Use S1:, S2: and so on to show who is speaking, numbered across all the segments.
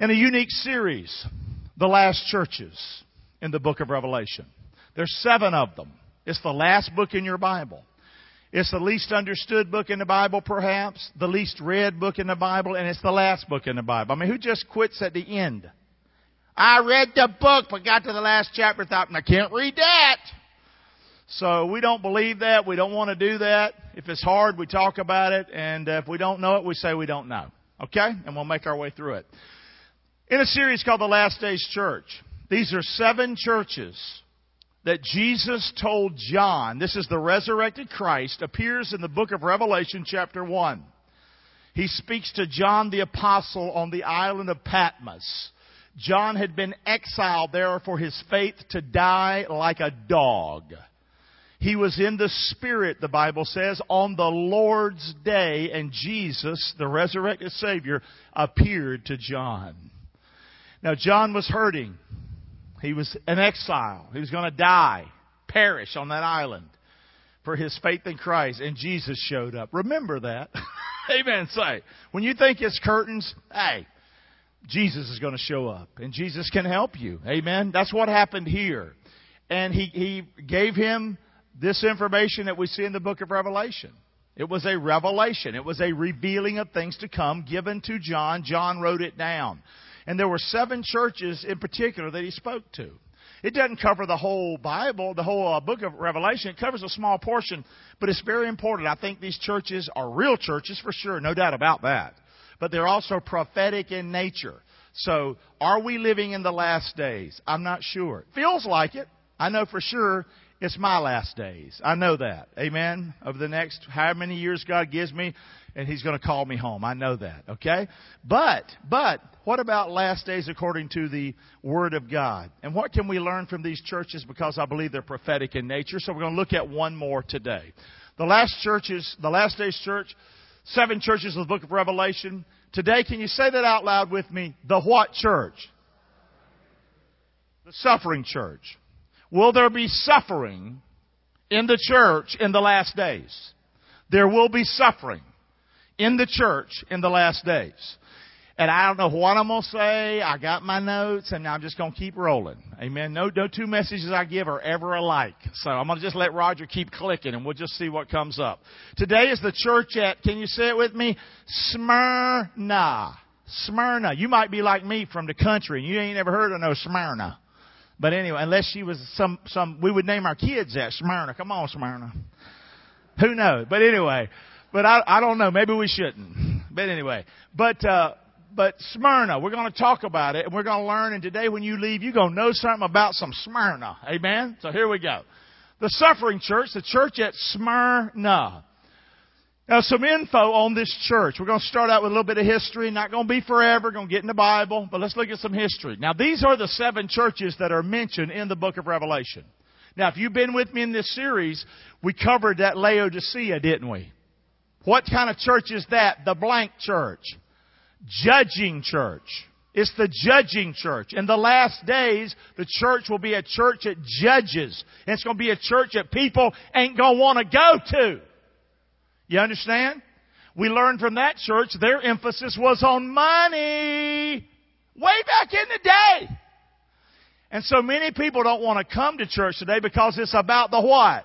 S1: in a unique series, The Last Churches in the book of Revelation. There's seven of them. It's the last book in your Bible. It's the least understood book in the Bible, perhaps, the least read book in the Bible, and it's the last book in the Bible. I mean, who just quits at the end? I read the book, but got to the last chapter, and thought, I can't read that. So we don't believe that. We don't want to do that. If it's hard, we talk about it, and if we don't know it, we say we don't know. Okay? And we'll make our way through it. In a series called The Last Days Church, these are seven churches that Jesus told John, this is the resurrected Christ, appears in the book of Revelation chapter 1. He speaks to John the apostle on the island of Patmos. John had been exiled there for his faith to die like a dog. He was in the Spirit, the Bible says, on the Lord's day, and Jesus, the resurrected Savior, appeared to John. Now, John was hurting. He was an exile. He was going to die, perish on that island for his faith in Christ, and Jesus showed up. Remember that. Amen. Say, when you think it's curtains, hey, Jesus is going to show up, and Jesus can help you. Amen. That's what happened here. And he, he gave him this information that we see in the book of Revelation. It was a revelation. It was a revealing of things to come given to John. John wrote it down. And there were seven churches in particular that he spoke to. It doesn't cover the whole Bible, the whole uh, book of Revelation. It covers a small portion, but it's very important. I think these churches are real churches for sure, no doubt about that. But they're also prophetic in nature. So, are we living in the last days? I'm not sure. Feels like it. I know for sure it's my last days. I know that. Amen. Over the next how many years God gives me, and He's going to call me home. I know that. Okay? But, but, what about last days according to the Word of God? And what can we learn from these churches because I believe they're prophetic in nature? So we're going to look at one more today. The last churches, the last days church, seven churches of the book of Revelation. Today, can you say that out loud with me? The what church? The suffering church. Will there be suffering in the church in the last days? There will be suffering in the church in the last days. And I don't know what I'm going to say. I got my notes and I'm just going to keep rolling. Amen. No, no two messages I give are ever alike. So I'm going to just let Roger keep clicking and we'll just see what comes up. Today is the church at, can you say it with me? Smyrna. Smyrna. You might be like me from the country and you ain't ever heard of no Smyrna. But anyway, unless she was some, some, we would name our kids that Smyrna. Come on, Smyrna. Who knows? But anyway, but I, I don't know. Maybe we shouldn't. But anyway, but, uh, but Smyrna, we're going to talk about it and we're going to learn. And today when you leave, you're going to know something about some Smyrna. Amen? So here we go. The suffering church, the church at Smyrna. Now, some info on this church. We're going to start out with a little bit of history. Not going to be forever. Going to get in the Bible, but let's look at some history. Now, these are the seven churches that are mentioned in the book of Revelation. Now, if you've been with me in this series, we covered that Laodicea, didn't we? What kind of church is that? The blank church. Judging church. It's the judging church. In the last days, the church will be a church that judges. It's going to be a church that people ain't going to want to go to. You understand? We learned from that church their emphasis was on money. Way back in the day. And so many people don't want to come to church today because it's about the what?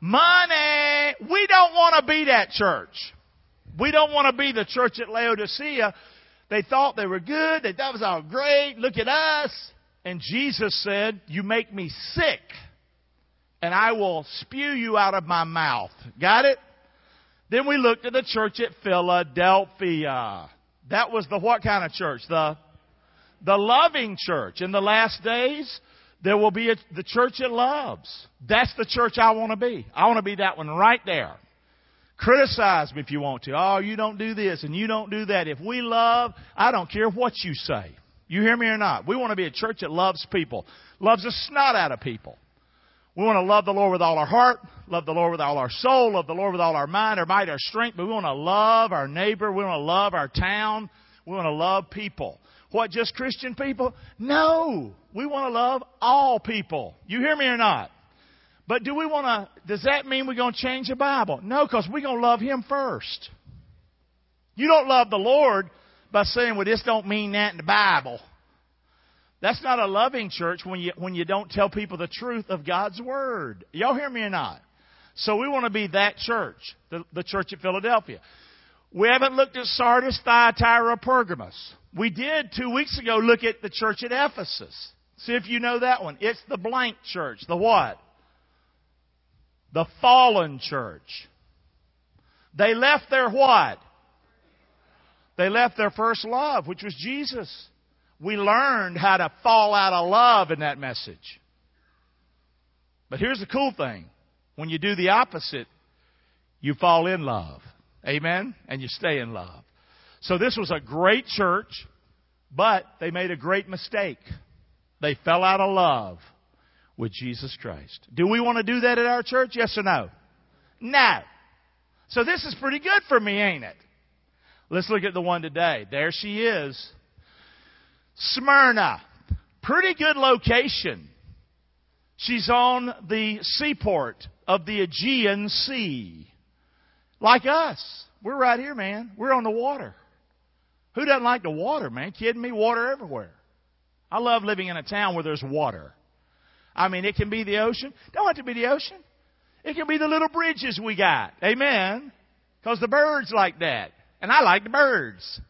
S1: Money. We don't want to be that church. We don't want to be the church at Laodicea. They thought they were good. They it was all great. Look at us. And Jesus said, you make me sick and I will spew you out of my mouth. Got it? Then we looked at the church at Philadelphia. That was the what kind of church? The, the loving church. In the last days, there will be a, the church that loves. That's the church I want to be. I want to be that one right there. Criticize me if you want to. Oh, you don't do this and you don't do that. If we love, I don't care what you say. You hear me or not? We want to be a church that loves people, loves the snot out of people. We want to love the Lord with all our heart, love the Lord with all our soul, love the Lord with all our mind, our might, our strength, but we want to love our neighbor, we want to love our town, we want to love people. What, just Christian people? No! We want to love all people. You hear me or not? But do we want to, does that mean we're going to change the Bible? No, because we're going to love Him first. You don't love the Lord by saying, well, this don't mean that in the Bible. That's not a loving church when you, when you don't tell people the truth of God's Word. Y'all hear me or not? So we want to be that church, the, the church at Philadelphia. We haven't looked at Sardis, Thyatira, Pergamos. We did two weeks ago look at the church at Ephesus. See if you know that one. It's the blank church. The what? The fallen church. They left their what? They left their first love, which was Jesus. We learned how to fall out of love in that message. But here's the cool thing. When you do the opposite, you fall in love. Amen? And you stay in love. So this was a great church, but they made a great mistake. They fell out of love with Jesus Christ. Do we want to do that at our church? Yes or no? No. So this is pretty good for me, ain't it? Let's look at the one today. There she is. Smyrna. Pretty good location. She's on the seaport of the Aegean Sea. Like us. We're right here, man. We're on the water. Who doesn't like the water, man? Kidding me? Water everywhere. I love living in a town where there's water. I mean, it can be the ocean. Don't have to be the ocean. It can be the little bridges we got. Amen. Because the birds like that. And I like the birds.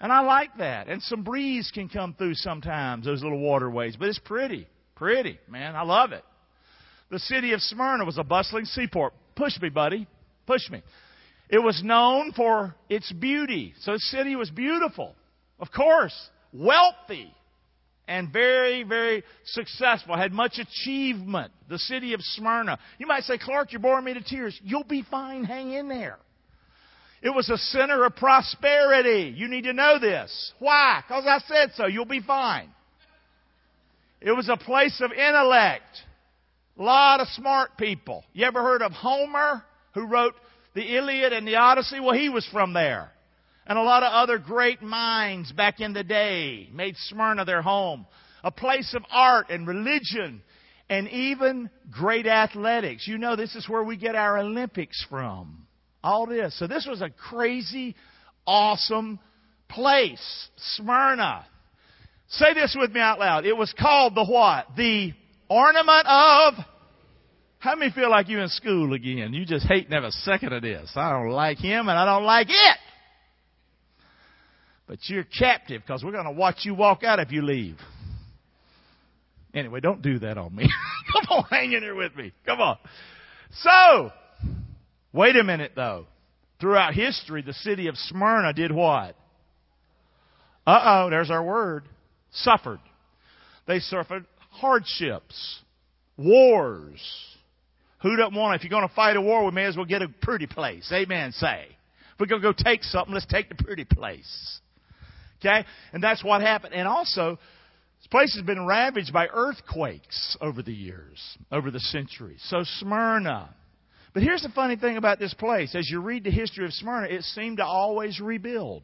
S1: And I like that. And some breeze can come through sometimes, those little waterways. But it's pretty. Pretty, man. I love it. The city of Smyrna was a bustling seaport. Push me, buddy. Push me. It was known for its beauty. So the city was beautiful. Of course. Wealthy and very, very successful, had much achievement. The city of Smyrna. You might say, Clark, you're boring me to tears. You'll be fine. Hang in there. It was a center of prosperity. You need to know this. Why? Because I said so. You'll be fine. It was a place of intellect. A lot of smart people. You ever heard of Homer, who wrote the Iliad and the Odyssey? Well, he was from there and a lot of other great minds back in the day made Smyrna their home. A place of art and religion and even great athletics. You know, this is where we get our Olympics from. All this. So this was a crazy, awesome place. Smyrna. Say this with me out loud. It was called the what? The ornament of how many feel like you're in school again? You just hate never second of this. I don't like him and I don't like it. But you're captive because we're going to watch you walk out if you leave. Anyway, don't do that on me. Come on, hang in there with me. Come on. So, wait a minute though. Throughout history, the city of Smyrna did what? Uh oh, there's our word. Suffered. They suffered hardships, wars. Who doesn't want, if you're going to fight a war, we may as well get a pretty place. Amen, say. If we're going to go take something, let's take the pretty place. Okay? And that's what happened. And also, this place has been ravaged by earthquakes over the years, over the centuries. So Smyrna. But here's the funny thing about this place. As you read the history of Smyrna, it seemed to always rebuild.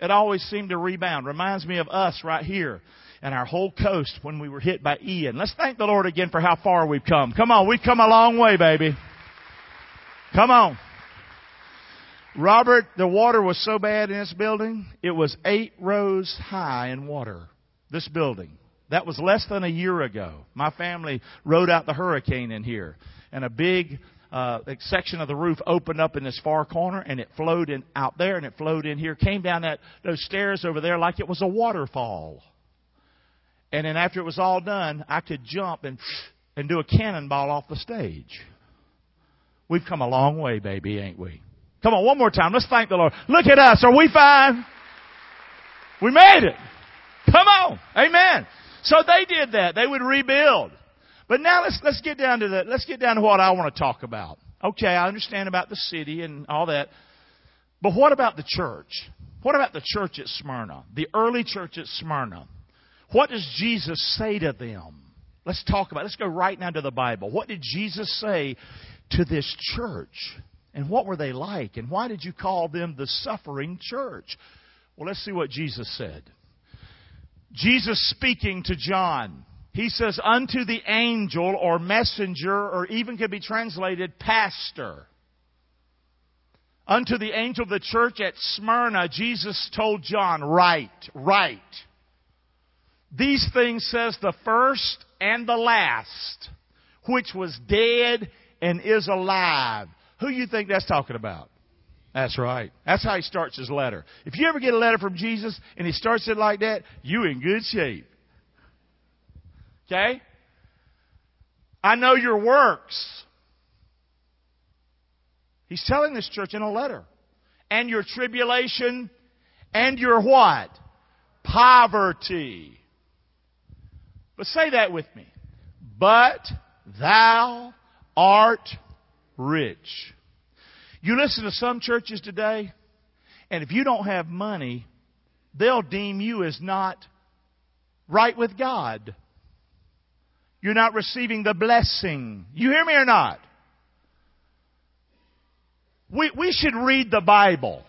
S1: It always seemed to rebound. Reminds me of us right here and our whole coast when we were hit by Ian. Let's thank the Lord again for how far we've come. Come on, we've come a long way, baby. Come on. Robert, the water was so bad in this building, it was eight rows high in water. This building. That was less than a year ago. My family rode out the hurricane in here, and a big uh, section of the roof opened up in this far corner, and it flowed in out there, and it flowed in here, came down that those stairs over there like it was a waterfall. And then after it was all done, I could jump and and do a cannonball off the stage. We've come a long way, baby, ain't we? Come on, one more time. Let's thank the Lord. Look at us. Are we fine? We made it. Come on. Amen. So they did that. They would rebuild. But now let's, let's get down to the, let's get down to what I want to talk about. Okay, I understand about the city and all that. But what about the church? What about the church at Smyrna? The early church at Smyrna. What does Jesus say to them? Let's talk about it. Let's go right now to the Bible. What did Jesus say to this church? And what were they like? And why did you call them the suffering church? Well, let's see what Jesus said. Jesus speaking to John. He says, unto the angel or messenger, or even could be translated pastor Unto the angel of the church at Smyrna, Jesus told John, write, write. These things says the first and the last, which was dead and is alive. Who you think that's talking about? That's right. That's how he starts his letter. If you ever get a letter from Jesus and he starts it like that, you in good shape. Okay? I know your works. He's telling this church in a letter. And your tribulation and your what? Poverty. But say that with me. But thou art rich. You listen to some churches today, and if you don't have money, they'll deem you as not right with God. You're not receiving the blessing. You hear me or not? We, we should read the Bible.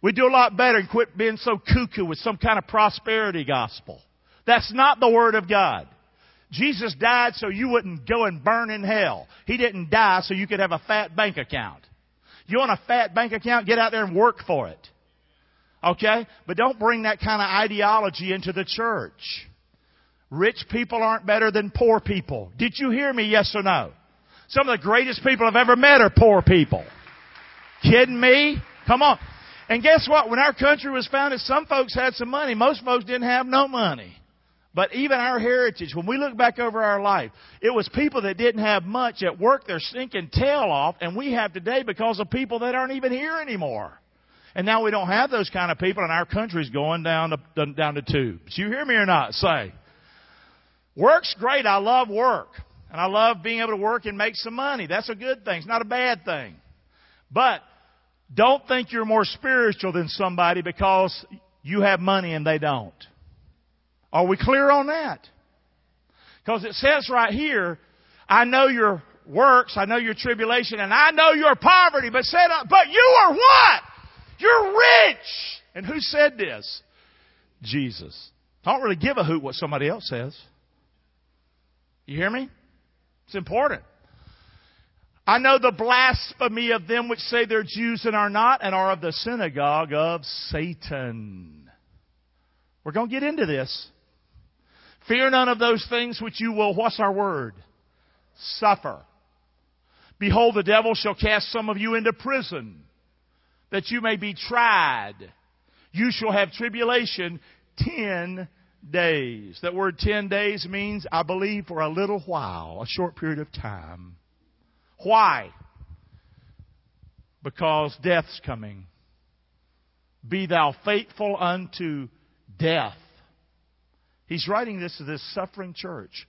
S1: We do a lot better and quit being so cuckoo with some kind of prosperity gospel. That's not the Word of God. Jesus died so you wouldn't go and burn in hell. He didn't die so you could have a fat bank account. You want a fat bank account? Get out there and work for it. Okay? But don't bring that kind of ideology into the church. Rich people aren't better than poor people. Did you hear me? Yes or no? Some of the greatest people I've ever met are poor people. Kidding me? Come on. And guess what? When our country was founded, some folks had some money. Most folks didn't have no money. But even our heritage, when we look back over our life, it was people that didn't have much that worked their stinking tail off, and we have today because of people that aren't even here anymore. And now we don't have those kind of people, and our country's going down to, down the tubes. You hear me or not? Say. Work's great. I love work. And I love being able to work and make some money. That's a good thing. It's not a bad thing. But don't think you're more spiritual than somebody because you have money and they don't. Are we clear on that? Because it says right here, I know your works, I know your tribulation, and I know your poverty, but said, but you are what? You're rich! And who said this? Jesus. I don't really give a hoot what somebody else says. You hear me? It's important. I know the blasphemy of them which say they're Jews and are not, and are of the synagogue of Satan. We're going to get into this. Fear none of those things which you will, what's our word? Suffer. Behold, the devil shall cast some of you into prison, that you may be tried. You shall have tribulation ten days. That word ten days means, I believe, for a little while, a short period of time. Why? Because death's coming. Be thou faithful unto death He's writing this to this suffering church.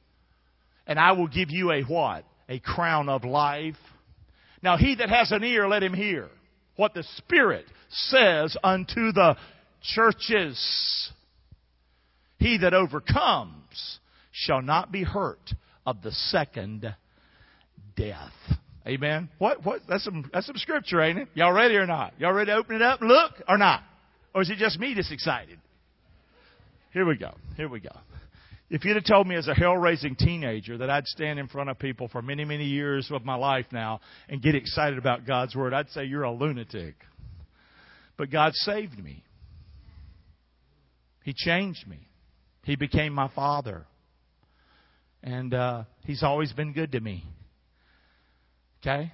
S1: And I will give you a what? A crown of life. Now he that has an ear, let him hear what the Spirit says unto the churches. He that overcomes shall not be hurt of the second death. Amen. What? What? That's some. That's some scripture, ain't it? Y'all ready or not? Y'all ready to open it up? Look or not? Or is it just me that's excited? Here we go. Here we go. If you'd have told me as a hell raising teenager that I'd stand in front of people for many, many years of my life now and get excited about God's Word, I'd say you're a lunatic. But God saved me. He changed me. He became my father. And uh, He's always been good to me. Okay?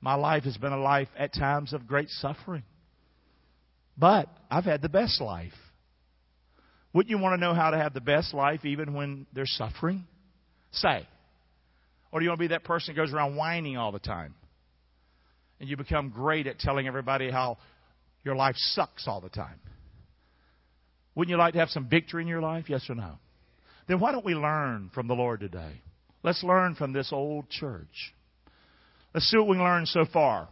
S1: My life has been a life at times of great suffering. But I've had the best life. Wouldn't you want to know how to have the best life even when they're suffering? Say. Or do you want to be that person that goes around whining all the time? And you become great at telling everybody how your life sucks all the time. Wouldn't you like to have some victory in your life? Yes or no? Then why don't we learn from the Lord today? Let's learn from this old church. Let's see what we learned so far.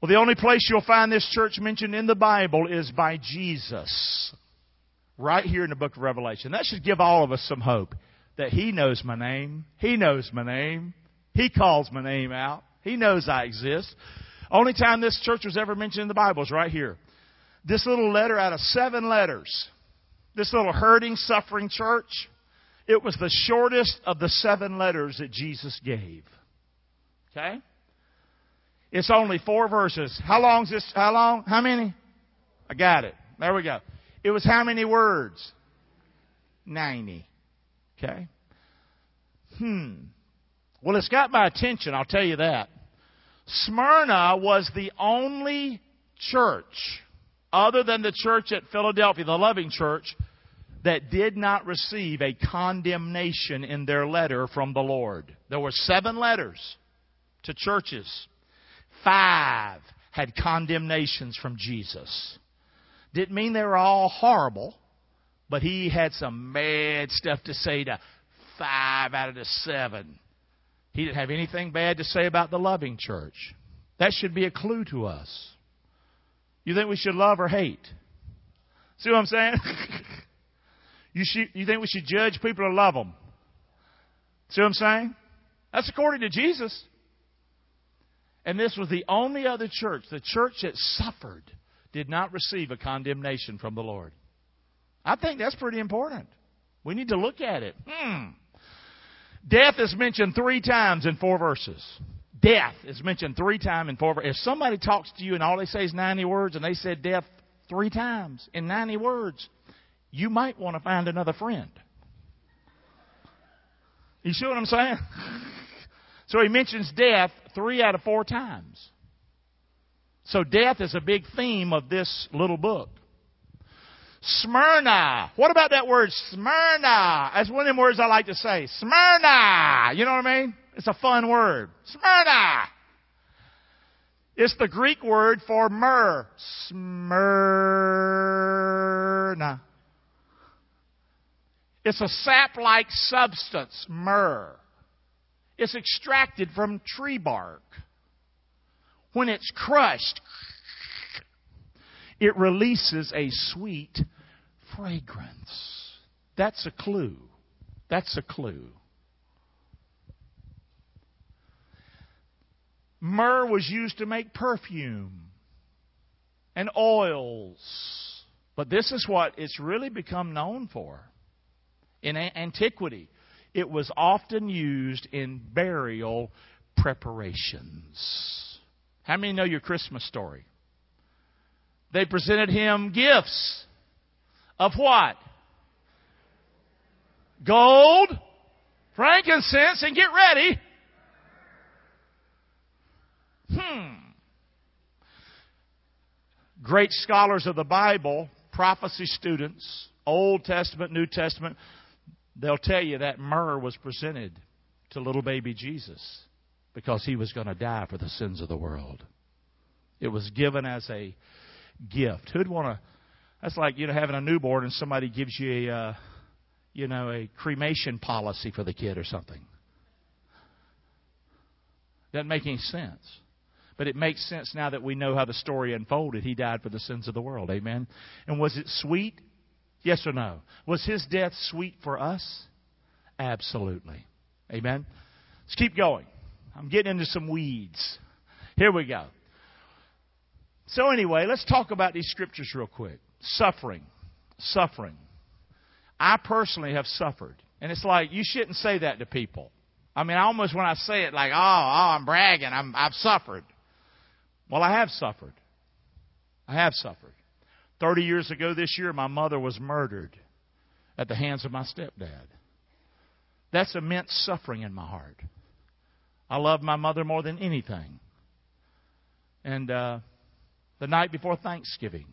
S1: Well, the only place you'll find this church mentioned in the Bible is by Jesus right here in the book of Revelation. That should give all of us some hope that He knows my name. He knows my name. He calls my name out. He knows I exist. Only time this church was ever mentioned in the Bible is right here. This little letter out of seven letters, this little hurting, suffering church, it was the shortest of the seven letters that Jesus gave. Okay? It's only four verses. How long is this? How long? How many? I got it. There we go. It was how many words? 90. Okay? Hmm. Well, it's got my attention, I'll tell you that. Smyrna was the only church, other than the church at Philadelphia, the loving church, that did not receive a condemnation in their letter from the Lord. There were seven letters to churches. Five had condemnations from Jesus. Didn't mean they were all horrible, but he had some mad stuff to say to five out of the seven. He didn't have anything bad to say about the loving church. That should be a clue to us. You think we should love or hate? See what I'm saying? you, should, you think we should judge people or love them? See what I'm saying? That's according to Jesus. And this was the only other church, the church that suffered, did not receive a condemnation from the Lord. I think that's pretty important. We need to look at it. Hmm. Death is mentioned three times in four verses. Death is mentioned three times in four verses. If somebody talks to you and all they say is 90 words and they said death three times in 90 words, you might want to find another friend. You see what I'm saying? So he mentions death three out of four times. So death is a big theme of this little book. Smyrna. What about that word Smyrna? That's one of them words I like to say. Smyrna. You know what I mean? It's a fun word. Smyrna. It's the Greek word for myrrh. Smyrna. It's a sap-like substance, myrrh. It's extracted from tree bark. When it's crushed, it releases a sweet fragrance. That's a clue. That's a clue. Myrrh was used to make perfume and oils. But this is what it's really become known for. In antiquity, it was often used in burial preparations. How many know your Christmas story? They presented him gifts of what? Gold, frankincense, and get ready. Hmm. Great scholars of the Bible, prophecy students, Old Testament, New Testament, they'll tell you that myrrh was presented to little baby Jesus because he was going to die for the sins of the world. It was given as a gift. Who'd want to? That's like you know having a newborn and somebody gives you a, uh, you know, a cremation policy for the kid or something. Doesn't make any sense. But it makes sense now that we know how the story unfolded. He died for the sins of the world. Amen. And was it sweet? Yes or no? Was his death sweet for us? Absolutely. Amen. Let's keep going. I'm getting into some weeds. Here we go. So, anyway, let's talk about these scriptures real quick. Suffering. Suffering. I personally have suffered. And it's like, you shouldn't say that to people. I mean, I almost, when I say it, like, oh, oh I'm bragging, I'm, I've suffered. Well, I have suffered. I have suffered. Thirty years ago this year, my mother was murdered at the hands of my stepdad. That's immense suffering in my heart. I love my mother more than anything. And uh, the night before Thanksgiving.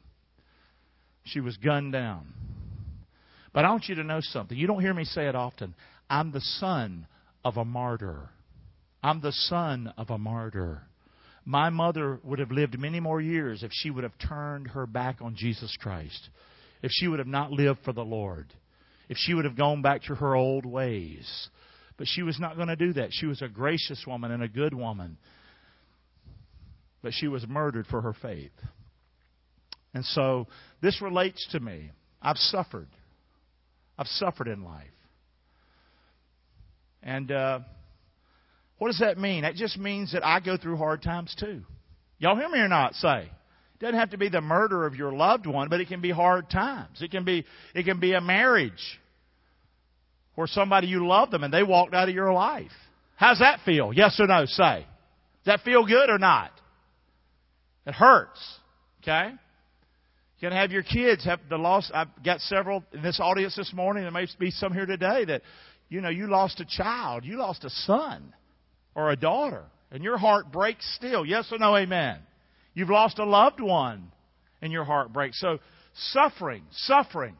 S1: She was gunned down. But I want you to know something. You don't hear me say it often. I'm the son of a martyr. I'm the son of a martyr. My mother would have lived many more years if she would have turned her back on Jesus Christ, if she would have not lived for the Lord, if she would have gone back to her old ways. But she was not going to do that. She was a gracious woman and a good woman but she was murdered for her faith. And so this relates to me. I've suffered. I've suffered in life. And uh, what does that mean? That just means that I go through hard times too. Y'all hear me or not? Say. It doesn't have to be the murder of your loved one, but it can be hard times. It can be it can be a marriage where somebody you love them and they walked out of your life. How's that feel? Yes or no? Say. Does that feel good or not? It hurts. Okay? You can have your kids have the loss. I've got several in this audience this morning. There may be some here today that, you know, you lost a child. You lost a son or a daughter. And your heart breaks still. Yes or no, amen. You've lost a loved one and your heart breaks. So suffering, suffering.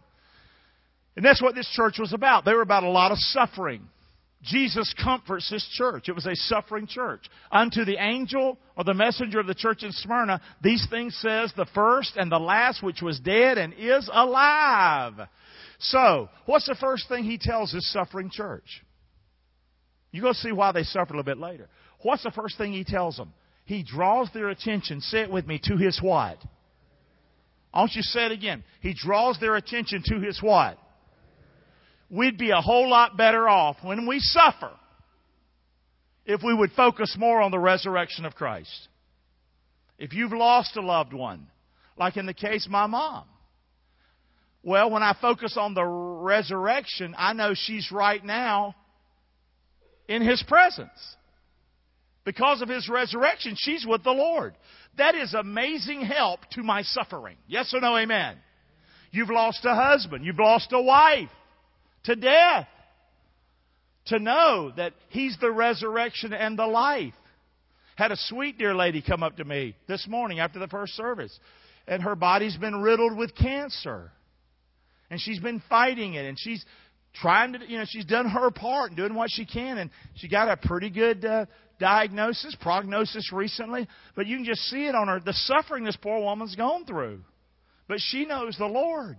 S1: And that's what this church was about. They were about a lot of suffering. Jesus comforts this church. It was a suffering church. Unto the angel or the messenger of the church in Smyrna, these things says the first and the last, which was dead and is alive. So, what's the first thing he tells this suffering church? You're going to see why they suffer a little bit later. What's the first thing he tells them? He draws their attention, say it with me, to his what? I want you to say it again. He draws their attention to his what? We'd be a whole lot better off when we suffer if we would focus more on the resurrection of Christ. If you've lost a loved one, like in the case of my mom, well, when I focus on the resurrection, I know she's right now in His presence. Because of His resurrection, she's with the Lord. That is amazing help to my suffering. Yes or no, amen? You've lost a husband. You've lost a wife to death. To know that He's the resurrection and the life. Had a sweet dear lady come up to me this morning after the first service, and her body's been riddled with cancer. And she's been fighting it, and she's trying to, you know, she's done her part and doing what she can, and she got a pretty good uh, diagnosis, prognosis recently. But you can just see it on her, the suffering this poor woman's gone through. But she knows the Lord.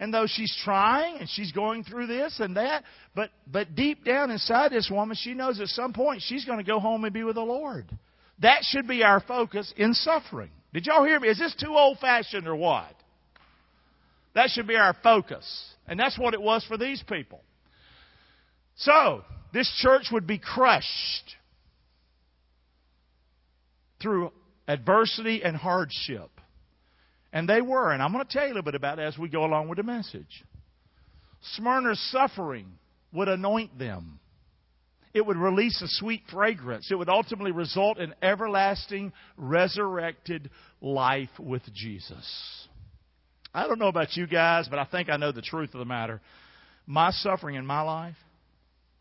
S1: And though she's trying and she's going through this and that, but, but deep down inside this woman, she knows at some point she's going to go home and be with the Lord. That should be our focus in suffering. Did y'all hear me? Is this too old fashioned or what? That should be our focus. And that's what it was for these people. So, this church would be crushed through adversity and hardship. And they were. And I'm going to tell you a little bit about it as we go along with the message. Smyrna's suffering would anoint them. It would release a sweet fragrance. It would ultimately result in everlasting, resurrected life with Jesus. I don't know about you guys, but I think I know the truth of the matter. My suffering in my life,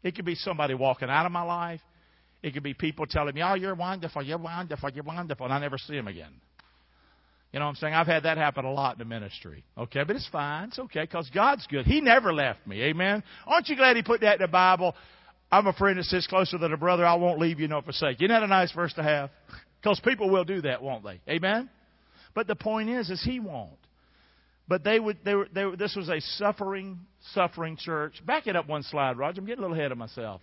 S1: it could be somebody walking out of my life. It could be people telling me, oh, you're wonderful, you're wonderful, you're wonderful, and I never see them again. You know what I'm saying? I've had that happen a lot in the ministry. Okay, but it's fine. It's okay because God's good. He never left me. Amen. Aren't you glad He put that in the Bible? I'm a friend that sits closer than a brother. I won't leave you nor forsake. Isn't that a nice verse to have? Because people will do that, won't they? Amen. But the point is, is He won't. But they would. They were. They were this was a suffering, suffering church. Back it up one slide, Roger. I'm getting a little ahead of myself.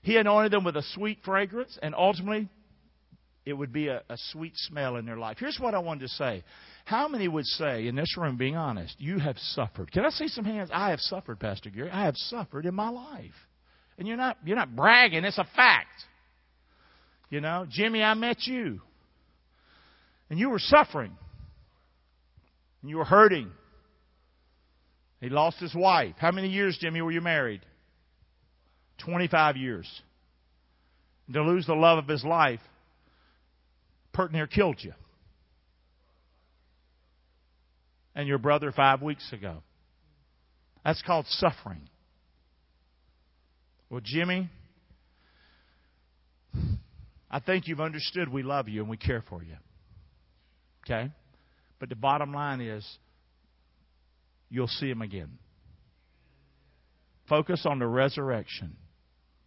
S1: He anointed them with a sweet fragrance, and ultimately it would be a, a sweet smell in their life. Here's what I wanted to say. How many would say in this room, being honest, you have suffered? Can I see some hands? I have suffered, Pastor Garry. I have suffered in my life. And you're not you're not bragging, it's a fact. You know, Jimmy, I met you. And you were suffering. And you were hurting. He lost his wife. How many years, Jimmy, were you married? 25 years. And to lose the love of his life Pert near killed you. And your brother five weeks ago. That's called suffering. Well, Jimmy, I think you've understood we love you and we care for you. Okay? But the bottom line is you'll see him again. Focus on the resurrection.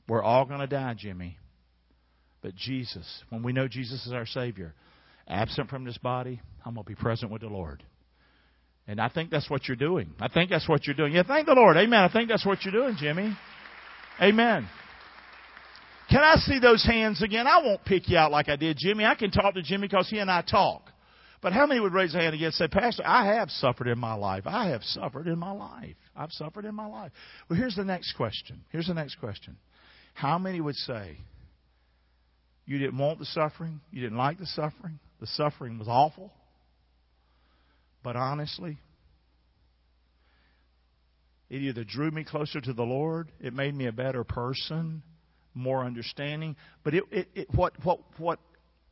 S1: We're all going to die, Jimmy. But Jesus, when we know Jesus is our Savior, absent from this body, I'm going to be present with the Lord. And I think that's what you're doing. I think that's what you're doing. Yeah, thank the Lord. Amen. I think that's what you're doing, Jimmy. Amen. Can I see those hands again? I won't pick you out like I did Jimmy. I can talk to Jimmy because he and I talk. But how many would raise their hand again and say, Pastor, I have suffered in my life. I have suffered in my life. I've suffered in my life. Well, here's the next question. Here's the next question. How many would say, you didn't want the suffering. You didn't like the suffering. The suffering was awful. But honestly, it either drew me closer to the Lord, it made me a better person, more understanding. But it, it, it, what, what, what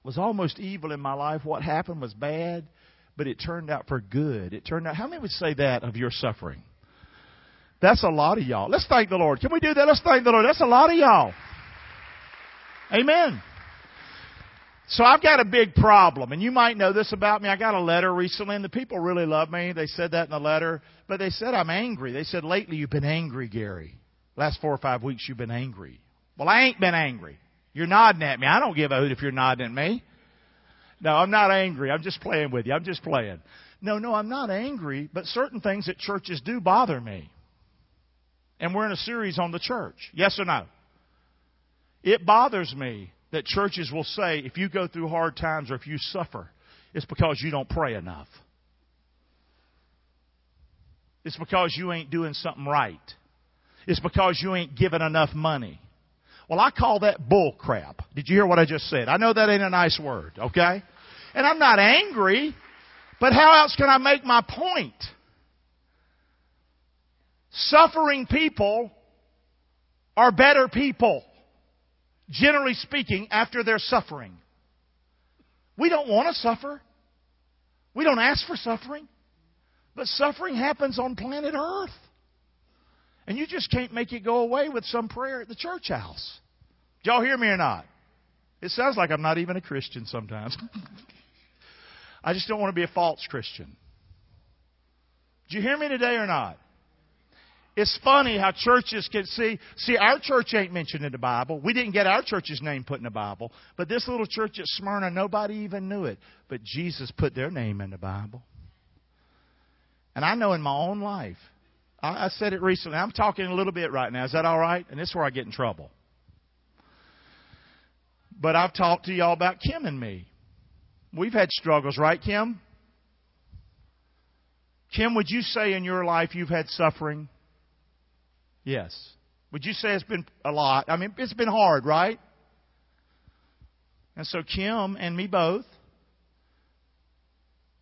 S1: was almost evil in my life. What happened was bad, but it turned out for good. It turned out, how many would say that of your suffering? That's a lot of y'all. Let's thank the Lord. Can we do that? Let's thank the Lord. That's a lot of y'all. Amen. So I've got a big problem, and you might know this about me. I got a letter recently, and the people really love me. They said that in the letter, but they said I'm angry. They said lately you've been angry, Garry. Last four or five weeks you've been angry. Well, I ain't been angry. You're nodding at me. I don't give a hoot if you're nodding at me. No, I'm not angry. I'm just playing with you. I'm just playing. No, no, I'm not angry, but certain things at churches do bother me. And we're in a series on the church. Yes or no? It bothers me that churches will say if you go through hard times or if you suffer, it's because you don't pray enough. It's because you ain't doing something right. It's because you ain't giving enough money. Well, I call that bull crap. Did you hear what I just said? I know that ain't a nice word, okay? And I'm not angry, but how else can I make my point? Suffering people are better people generally speaking, after their suffering. We don't want to suffer. We don't ask for suffering. But suffering happens on planet Earth. And you just can't make it go away with some prayer at the church house. Do y'all hear me or not? It sounds like I'm not even a Christian sometimes. I just don't want to be a false Christian. Do you hear me today or not? It's funny how churches can see. See, our church ain't mentioned in the Bible. We didn't get our church's name put in the Bible. But this little church at Smyrna, nobody even knew it. But Jesus put their name in the Bible. And I know in my own life, I, I said it recently. I'm talking a little bit right now. Is that all right? And this is where I get in trouble. But I've talked to y'all about Kim and me. We've had struggles, right, Kim? Kim, would you say in your life you've had suffering? Yes. Would you say it's been a lot? I mean, it's been hard, right? And so Kim and me both.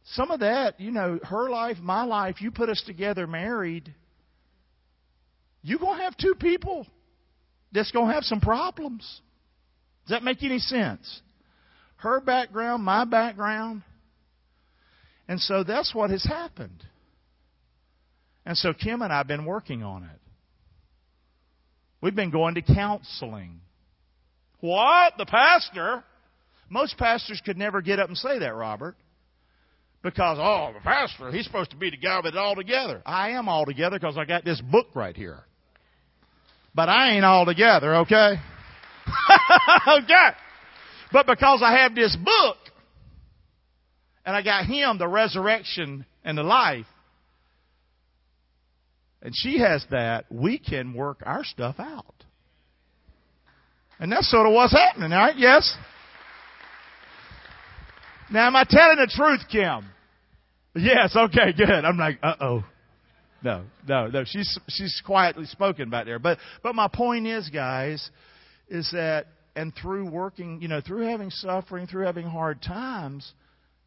S1: Some of that, you know, her life, my life, you put us together married, you're going to have two people that's going to have some problems. Does that make any sense? Her background, my background. And so that's what has happened. And so Kim and I have been working on it. We've been going to counseling. What? The pastor? Most pastors could never get up and say that, Robert. Because, oh, the pastor, he's supposed to be the guy with it all together. I am all together because I got this book right here. But I ain't all together, okay? okay. But because I have this book, and I got him, the resurrection and the life, and she has that, we can work our stuff out. And that's sort of what's happening, right? Yes? Now, am I telling the truth, Kim? Yes, okay, good. I'm like, uh oh. No, no, no. She's she's quietly spoken back there. But but my point is, guys, is that and through working, you know, through having suffering, through having hard times,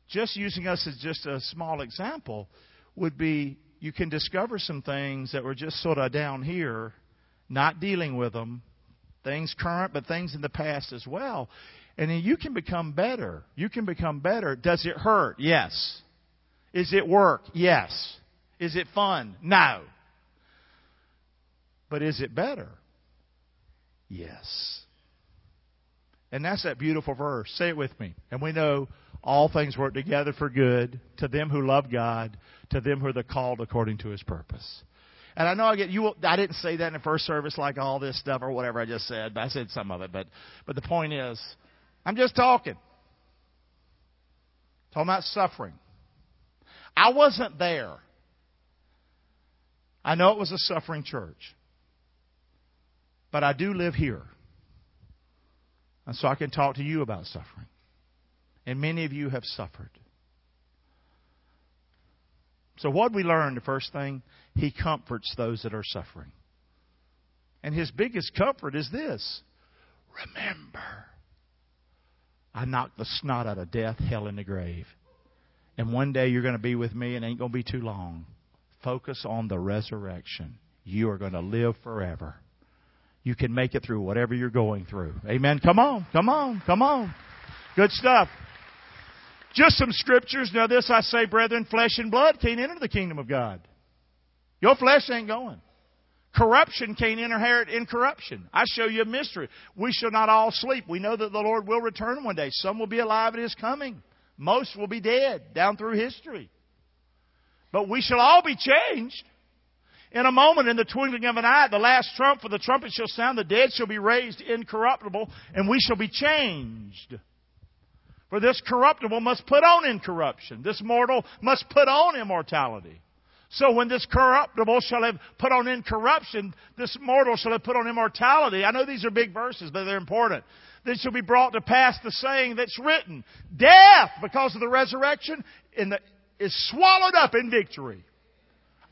S1: just using us as just a small example would be you can discover some things that were just sort of down here, not dealing with them, things current, but things in the past as well. And then you can become better. You can become better. Does it hurt? Yes. Is it work? Yes. Is it fun? No. But is it better? Yes. And that's that beautiful verse. Say it with me. And we know all things work together for good to them who love God, to them who are the called according to his purpose. And I know I get you. I didn't say that in the first service, like all this stuff or whatever I just said. But I said some of it. But but the point is, I'm just talking. Talking about suffering. I wasn't there. I know it was a suffering church. But I do live here. And so I can talk to you about suffering. And many of you have suffered. So, what we learn, the first thing, He comforts those that are suffering. And His biggest comfort is this remember, I knocked the snot out of death, hell, and the grave. And one day you're going to be with me, and it ain't going to be too long. Focus on the resurrection. You are going to live forever. You can make it through whatever you're going through. Amen. Come on, come on, come on. Good stuff. Just some scriptures. Now this I say, brethren, flesh and blood can't enter the kingdom of God. Your flesh ain't going. Corruption can't inherit incorruption. I show you a mystery. We shall not all sleep. We know that the Lord will return one day. Some will be alive at His coming. Most will be dead down through history. But we shall all be changed. In a moment, in the twinkling of an eye, the last trump for the trumpet shall sound, the dead shall be raised incorruptible, and we shall be changed. For this corruptible must put on incorruption. This mortal must put on immortality. So when this corruptible shall have put on incorruption, this mortal shall have put on immortality. I know these are big verses, but they're important. Then shall be brought to pass the saying that's written. Death, because of the resurrection, the, is swallowed up in victory.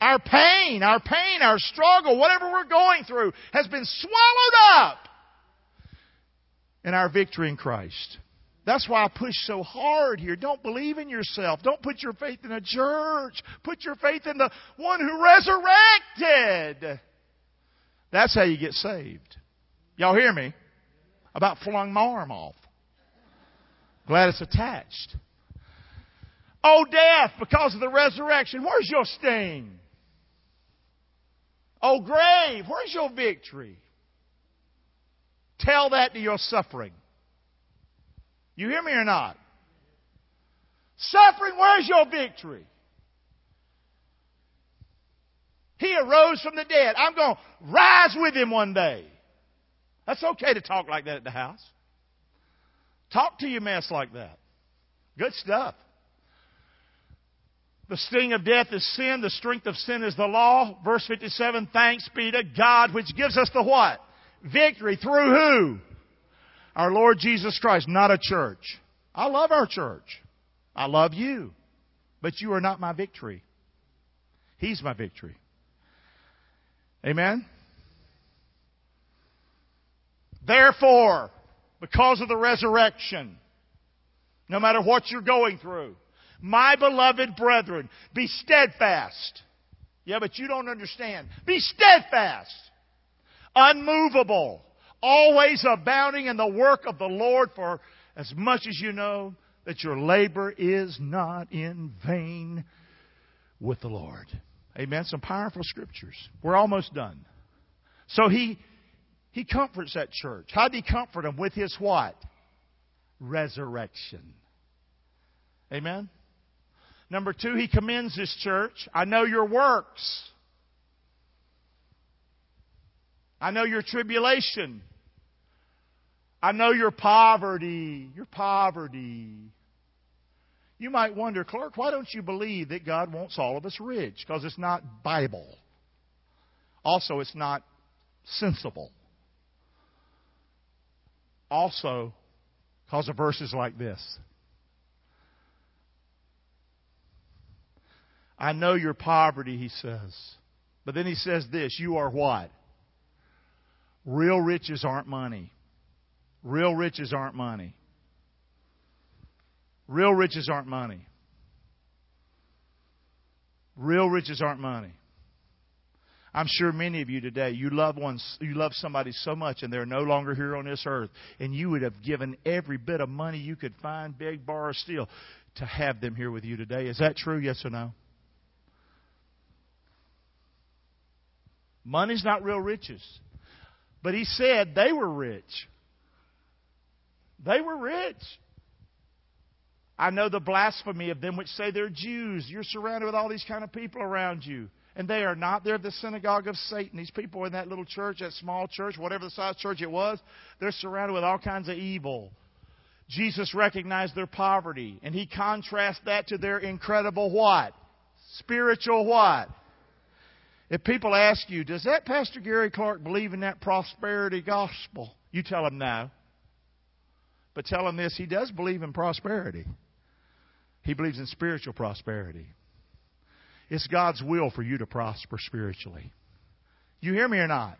S1: Our pain, our pain, our struggle, whatever we're going through, has been swallowed up in our victory in Christ. That's why I push so hard here. Don't believe in yourself. Don't put your faith in a church. Put your faith in the one who resurrected. That's how you get saved. Y'all hear me? About flung my arm off. Glad it's attached. Oh, death, because of the resurrection, where's your sting? Oh, grave, where's your victory? Tell that to your suffering. You hear me or not? Suffering, where's your victory? He arose from the dead. I'm going to rise with him one day. That's okay to talk like that at the house. Talk to your mess like that. Good stuff. The sting of death is sin. The strength of sin is the law. Verse 57, thanks be to God which gives us the what? Victory through who? Our Lord Jesus Christ, not a church. I love our church. I love you. But you are not my victory. He's my victory. Amen? Therefore, because of the resurrection, no matter what you're going through, my beloved brethren, be steadfast. Yeah, but you don't understand. Be steadfast, unmovable, always abounding in the work of the Lord, for as much as you know that your labor is not in vain with the Lord. Amen. Some powerful scriptures. We're almost done. So he he comforts that church. How did he comfort them? With his what? Resurrection. Amen. Number two, he commends his church. I know your works. I know your tribulation. I know your poverty. Your poverty. You might wonder, Clark, why don't you believe that God wants all of us rich? Because it's not Bible. Also, it's not sensible. Also, because of verses like this. I know your poverty, he says. But then he says this You are what? Real riches aren't money. Real riches aren't money. Real riches aren't money. Real riches aren't money. I'm sure many of you today, you love ones, you love somebody so much and they're no longer here on this earth, and you would have given every bit of money you could find, beg, borrow, steal, to have them here with you today. Is that true? Yes or no? Money's not real riches. But he said they were rich. They were rich. I know the blasphemy of them which say they're Jews. You're surrounded with all these kind of people around you. And they are not. They're the synagogue of Satan. These people in that little church, that small church, whatever the size church it was, they're surrounded with all kinds of evil. Jesus recognized their poverty, and he contrasts that to their incredible what? Spiritual what? If people ask you, does that Pastor Garry Clark believe in that prosperity gospel? You tell them no. But tell him this, he does believe in prosperity. He believes in spiritual prosperity. It's God's will for you to prosper spiritually. You hear me or not?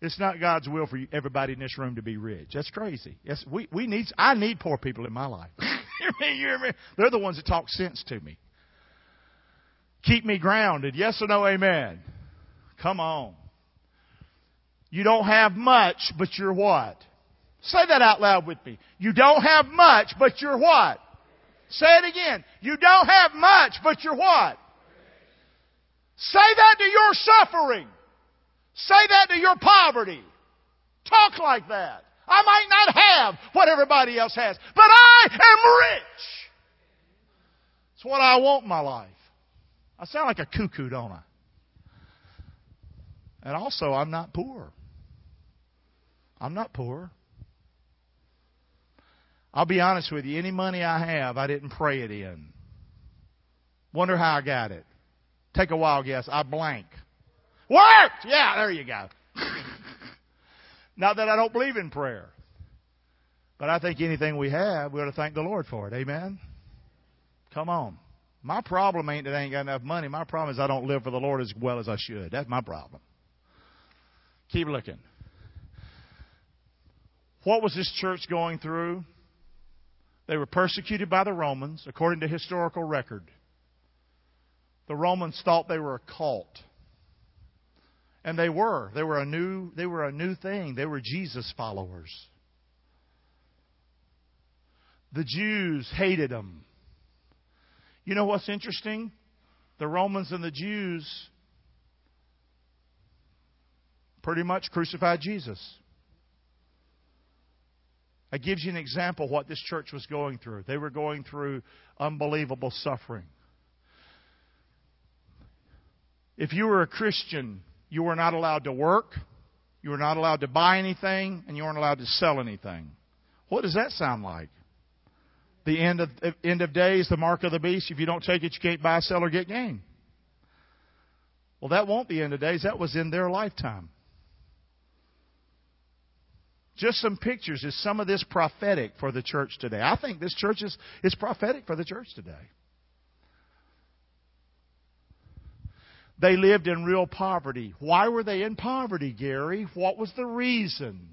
S1: It's not God's will for everybody in this room to be rich. That's crazy. Yes, we, we need, I need poor people in my life. you hear me? You hear me? They're the ones that talk sense to me. Keep me grounded. Yes or no, amen? Come on. You don't have much, but you're what? Say that out loud with me. You don't have much, but you're what? Say it again. You don't have much, but you're what? Say that to your suffering. Say that to your poverty. Talk like that. I might not have what everybody else has, but I am rich. It's what I want in my life. I sound like a cuckoo, don't I? And also, I'm not poor. I'm not poor. I'll be honest with you, any money I have, I didn't pray it in. Wonder how I got it. Take a wild guess. I blank. Worked! Yeah, there you go. Not that I don't believe in prayer. But I think anything we have, we ought to thank the Lord for it. Amen? Come on. My problem ain't that I ain't got enough money. My problem is I don't live for the Lord as well as I should. That's my problem. Keep looking. What was this church going through? They were persecuted by the Romans, according to historical record. The Romans thought they were a cult. And they were. They were a new, they were a new thing. They were Jesus followers. The Jews hated them. You know what's interesting? The Romans and the Jews pretty much crucified Jesus. That gives you an example what this church was going through. They were going through unbelievable suffering. If you were a Christian, you were not allowed to work, you were not allowed to buy anything, and you weren't allowed to sell anything. What does that sound like? The end of end of days, the mark of the beast. If you don't take it, you can't buy, sell, or get gain. Well, that won't be end of days. That was in their lifetime. Just some pictures. Is some of this prophetic for the church today? I think this church is, is prophetic for the church today. They lived in real poverty. Why were they in poverty, Garry? What was the reason?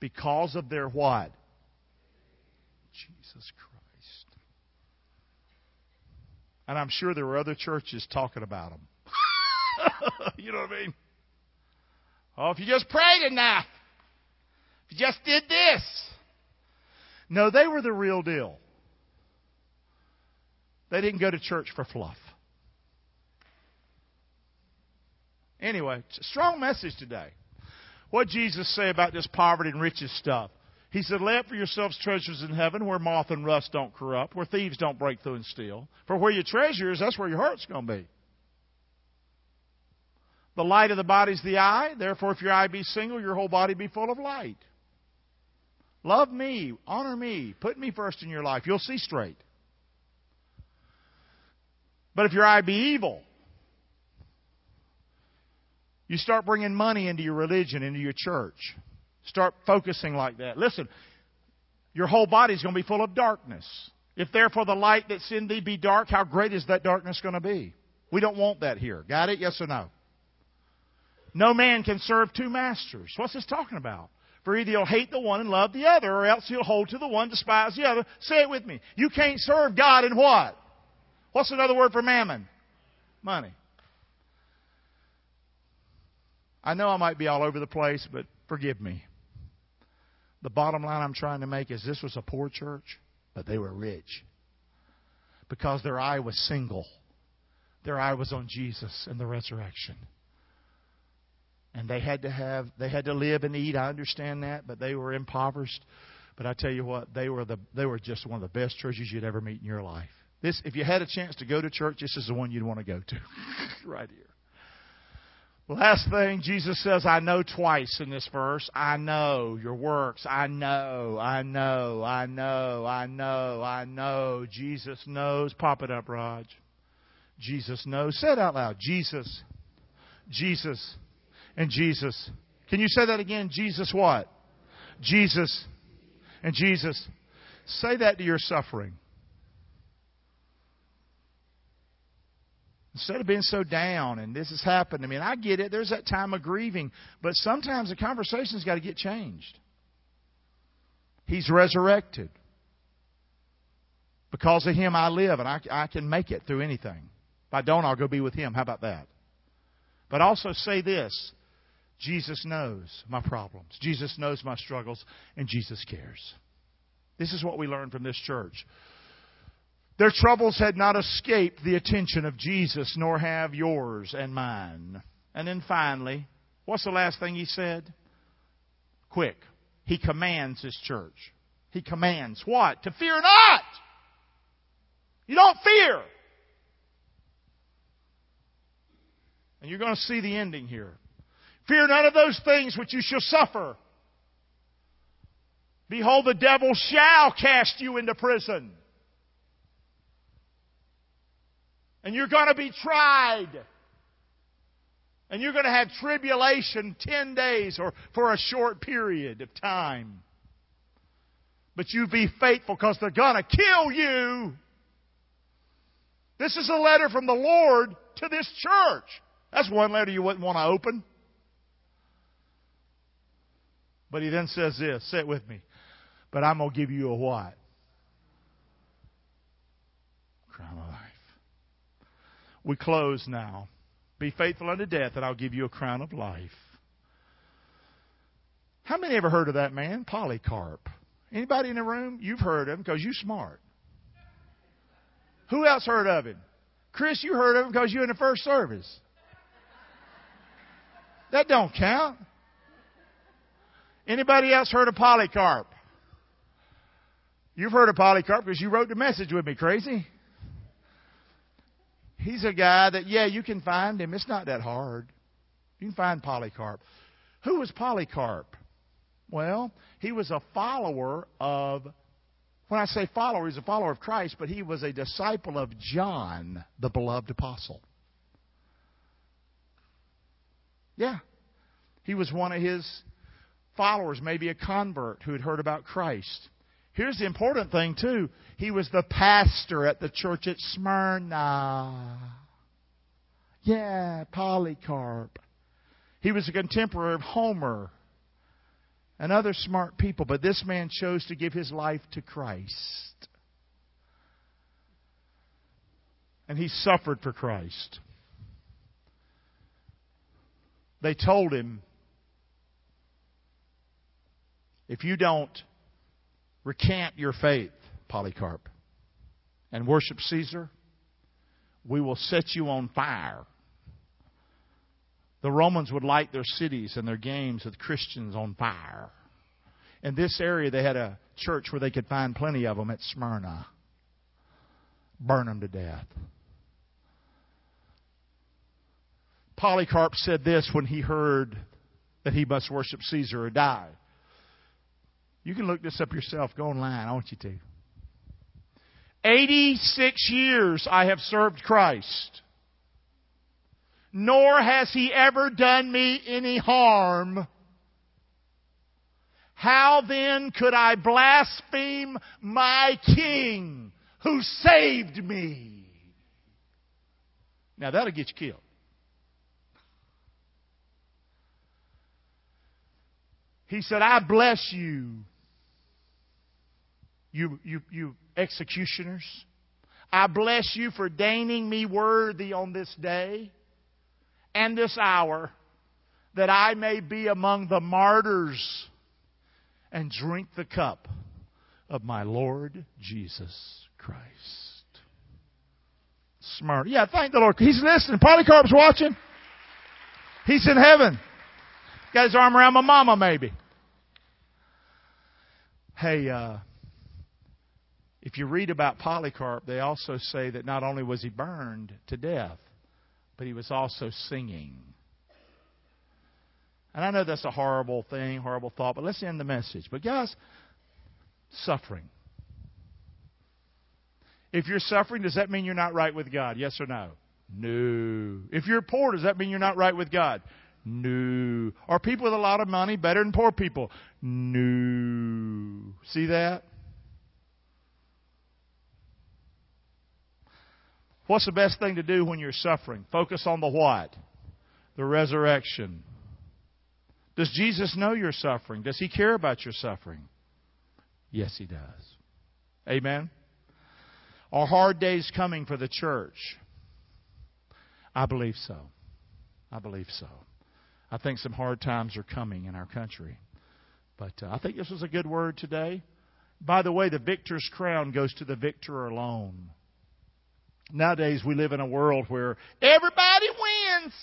S1: Because of their what? Jesus Christ. And I'm sure there were other churches talking about them. you know what I mean? Oh, if you just prayed enough. If you just did this. No, they were the real deal. They didn't go to church for fluff. Anyway, strong message today. What Jesus say about this poverty and riches stuff? He said, Lay up for yourselves treasures in heaven where moth and rust don't corrupt, where thieves don't break through and steal. For where your treasure is, that's where your heart's going to be. The light of the body is the eye. Therefore, if your eye be single, your whole body be full of light. Love me, honor me, put me first in your life. You'll see straight. But if your eye be evil, you start bringing money into your religion, into your church. Start focusing like that. Listen, your whole body is going to be full of darkness. If therefore the light that's in thee be dark, how great is that darkness going to be? We don't want that here. Got it? Yes or no? No man can serve two masters. What's this talking about? For either you'll hate the one and love the other, or else you'll hold to the one, despise the other. Say it with me. You can't serve God in what? What's another word for mammon? Money. I know I might be all over the place, but forgive me. The bottom line I'm trying to make is this was a poor church, but they were rich. Because their eye was single. Their eye was on Jesus and the resurrection and they had to have they had to live and eat. I understand that, but they were impoverished. But I tell you what, they were the they were just one of the best churches you'd ever meet in your life. This, if you had a chance to go to church, this is the one you'd want to go to, right here. Last thing, Jesus says, I know twice in this verse. I know your works. I know, I know, I know, I know, I know. Jesus knows. Pop it up, Raj. Jesus knows. Say it out loud. Jesus. Jesus and Jesus. Can you say that again? Jesus what? Jesus and Jesus. Say that to your suffering. Instead of being so down and this has happened to me, and I get it, there's that time of grieving, but sometimes the conversation's got to get changed. He's resurrected. Because of Him, I live, and I, I can make it through anything. If I don't, I'll go be with Him. How about that? But also say this Jesus knows my problems. Jesus knows my struggles, and Jesus cares. This is what we learn from this church. Their troubles had not escaped the attention of Jesus, nor have yours and mine. And then finally, what's the last thing he said? Quick. He commands his church. He commands what? To fear not! You don't fear! And you're going to see the ending here. Fear none of those things which you shall suffer. Behold, the devil shall cast you into prison. And you're going to be tried. And you're going to have tribulation 10 days or for a short period of time. But you be faithful because they're going to kill you. This is a letter from the Lord to this church. That's one letter you wouldn't want to open. But he then says this, say it with me. But I'm going to give you a what? Crown of life. We close now. Be faithful unto death, and I'll give you a crown of life. How many ever heard of that man? Polycarp. Anybody in the room? You've heard of him because you're smart. Who else heard of him? Chris, you heard of him because you're in the first service. That don't count. Anybody else heard of Polycarp? You've heard of Polycarp because you wrote the message with me, crazy. He's a guy that, yeah, you can find him. It's not that hard. You can find Polycarp. Who was Polycarp? Well, he was a follower of, when I say follower, he's a follower of Christ, but he was a disciple of John, the beloved apostle. Yeah. He was one of his followers, maybe a convert who had heard about Christ. Here's the important thing, too. He was the pastor at the church at Smyrna. Yeah, Polycarp. He was a contemporary of Homer and other smart people, but this man chose to give his life to Christ. And he suffered for Christ. They told him, if you don't recant your faith, Polycarp, and worship Caesar, we will set you on fire. The Romans would light their cities and their games with Christians on fire. In this area, they had a church where they could find plenty of them at Smyrna. Burn them to death. Polycarp said this when he heard that he must worship Caesar or die. You can look this up yourself. Go online. I want you to. 86 years I have served Christ. Nor has he ever done me any harm. How then could I blaspheme my King who saved me? Now that'll get you killed. He said, I bless you you, you, you executioners. I bless you for deigning me worthy on this day and this hour that I may be among the martyrs and drink the cup of my Lord Jesus Christ. Smart. Yeah, thank the Lord. He's listening. Polycarp's watching. He's in heaven. Got his arm around my mama, maybe. Hey, uh, if you read about Polycarp, they also say that not only was he burned to death, but he was also singing. And I know that's a horrible thing, horrible thought, but let's end the message. But guys, suffering. If you're suffering, does that mean you're not right with God? Yes or no? No. If you're poor, does that mean you're not right with God? No. Are people with a lot of money better than poor people? No. See that? What's the best thing to do when you're suffering? Focus on the what? The resurrection. Does Jesus know you're suffering? Does he care about your suffering? Yes, he does. Amen. Are hard days coming for the church? I believe so. I believe so. I think some hard times are coming in our country. But uh, I think this was a good word today. By the way, the victor's crown goes to the victor alone. Nowadays, we live in a world where everybody wins.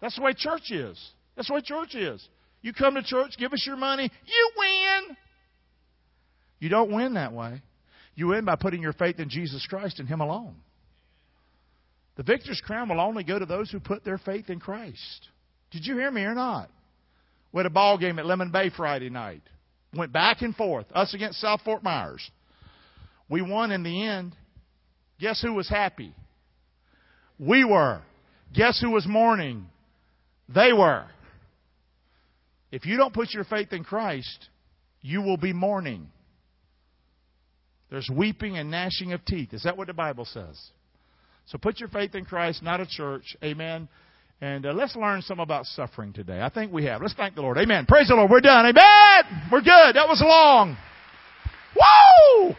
S1: That's the way church is. That's the way church is. You come to church, give us your money, you win. You don't win that way. You win by putting your faith in Jesus Christ and Him alone. The victor's crown will only go to those who put their faith in Christ. Did you hear me or not? We had a ball game at Lemon Bay Friday night. Went back and forth, us against South Fort Myers. We won in the end. Guess who was happy? We were. Guess who was mourning? They were. If you don't put your faith in Christ, you will be mourning. There's weeping and gnashing of teeth. Is that what the Bible says? So put your faith in Christ, not a church. Amen. And uh, let's learn some about suffering today. I think we have. Let's thank the Lord. Amen. Praise the Lord. We're done. Amen. We're good. That was long. Woo!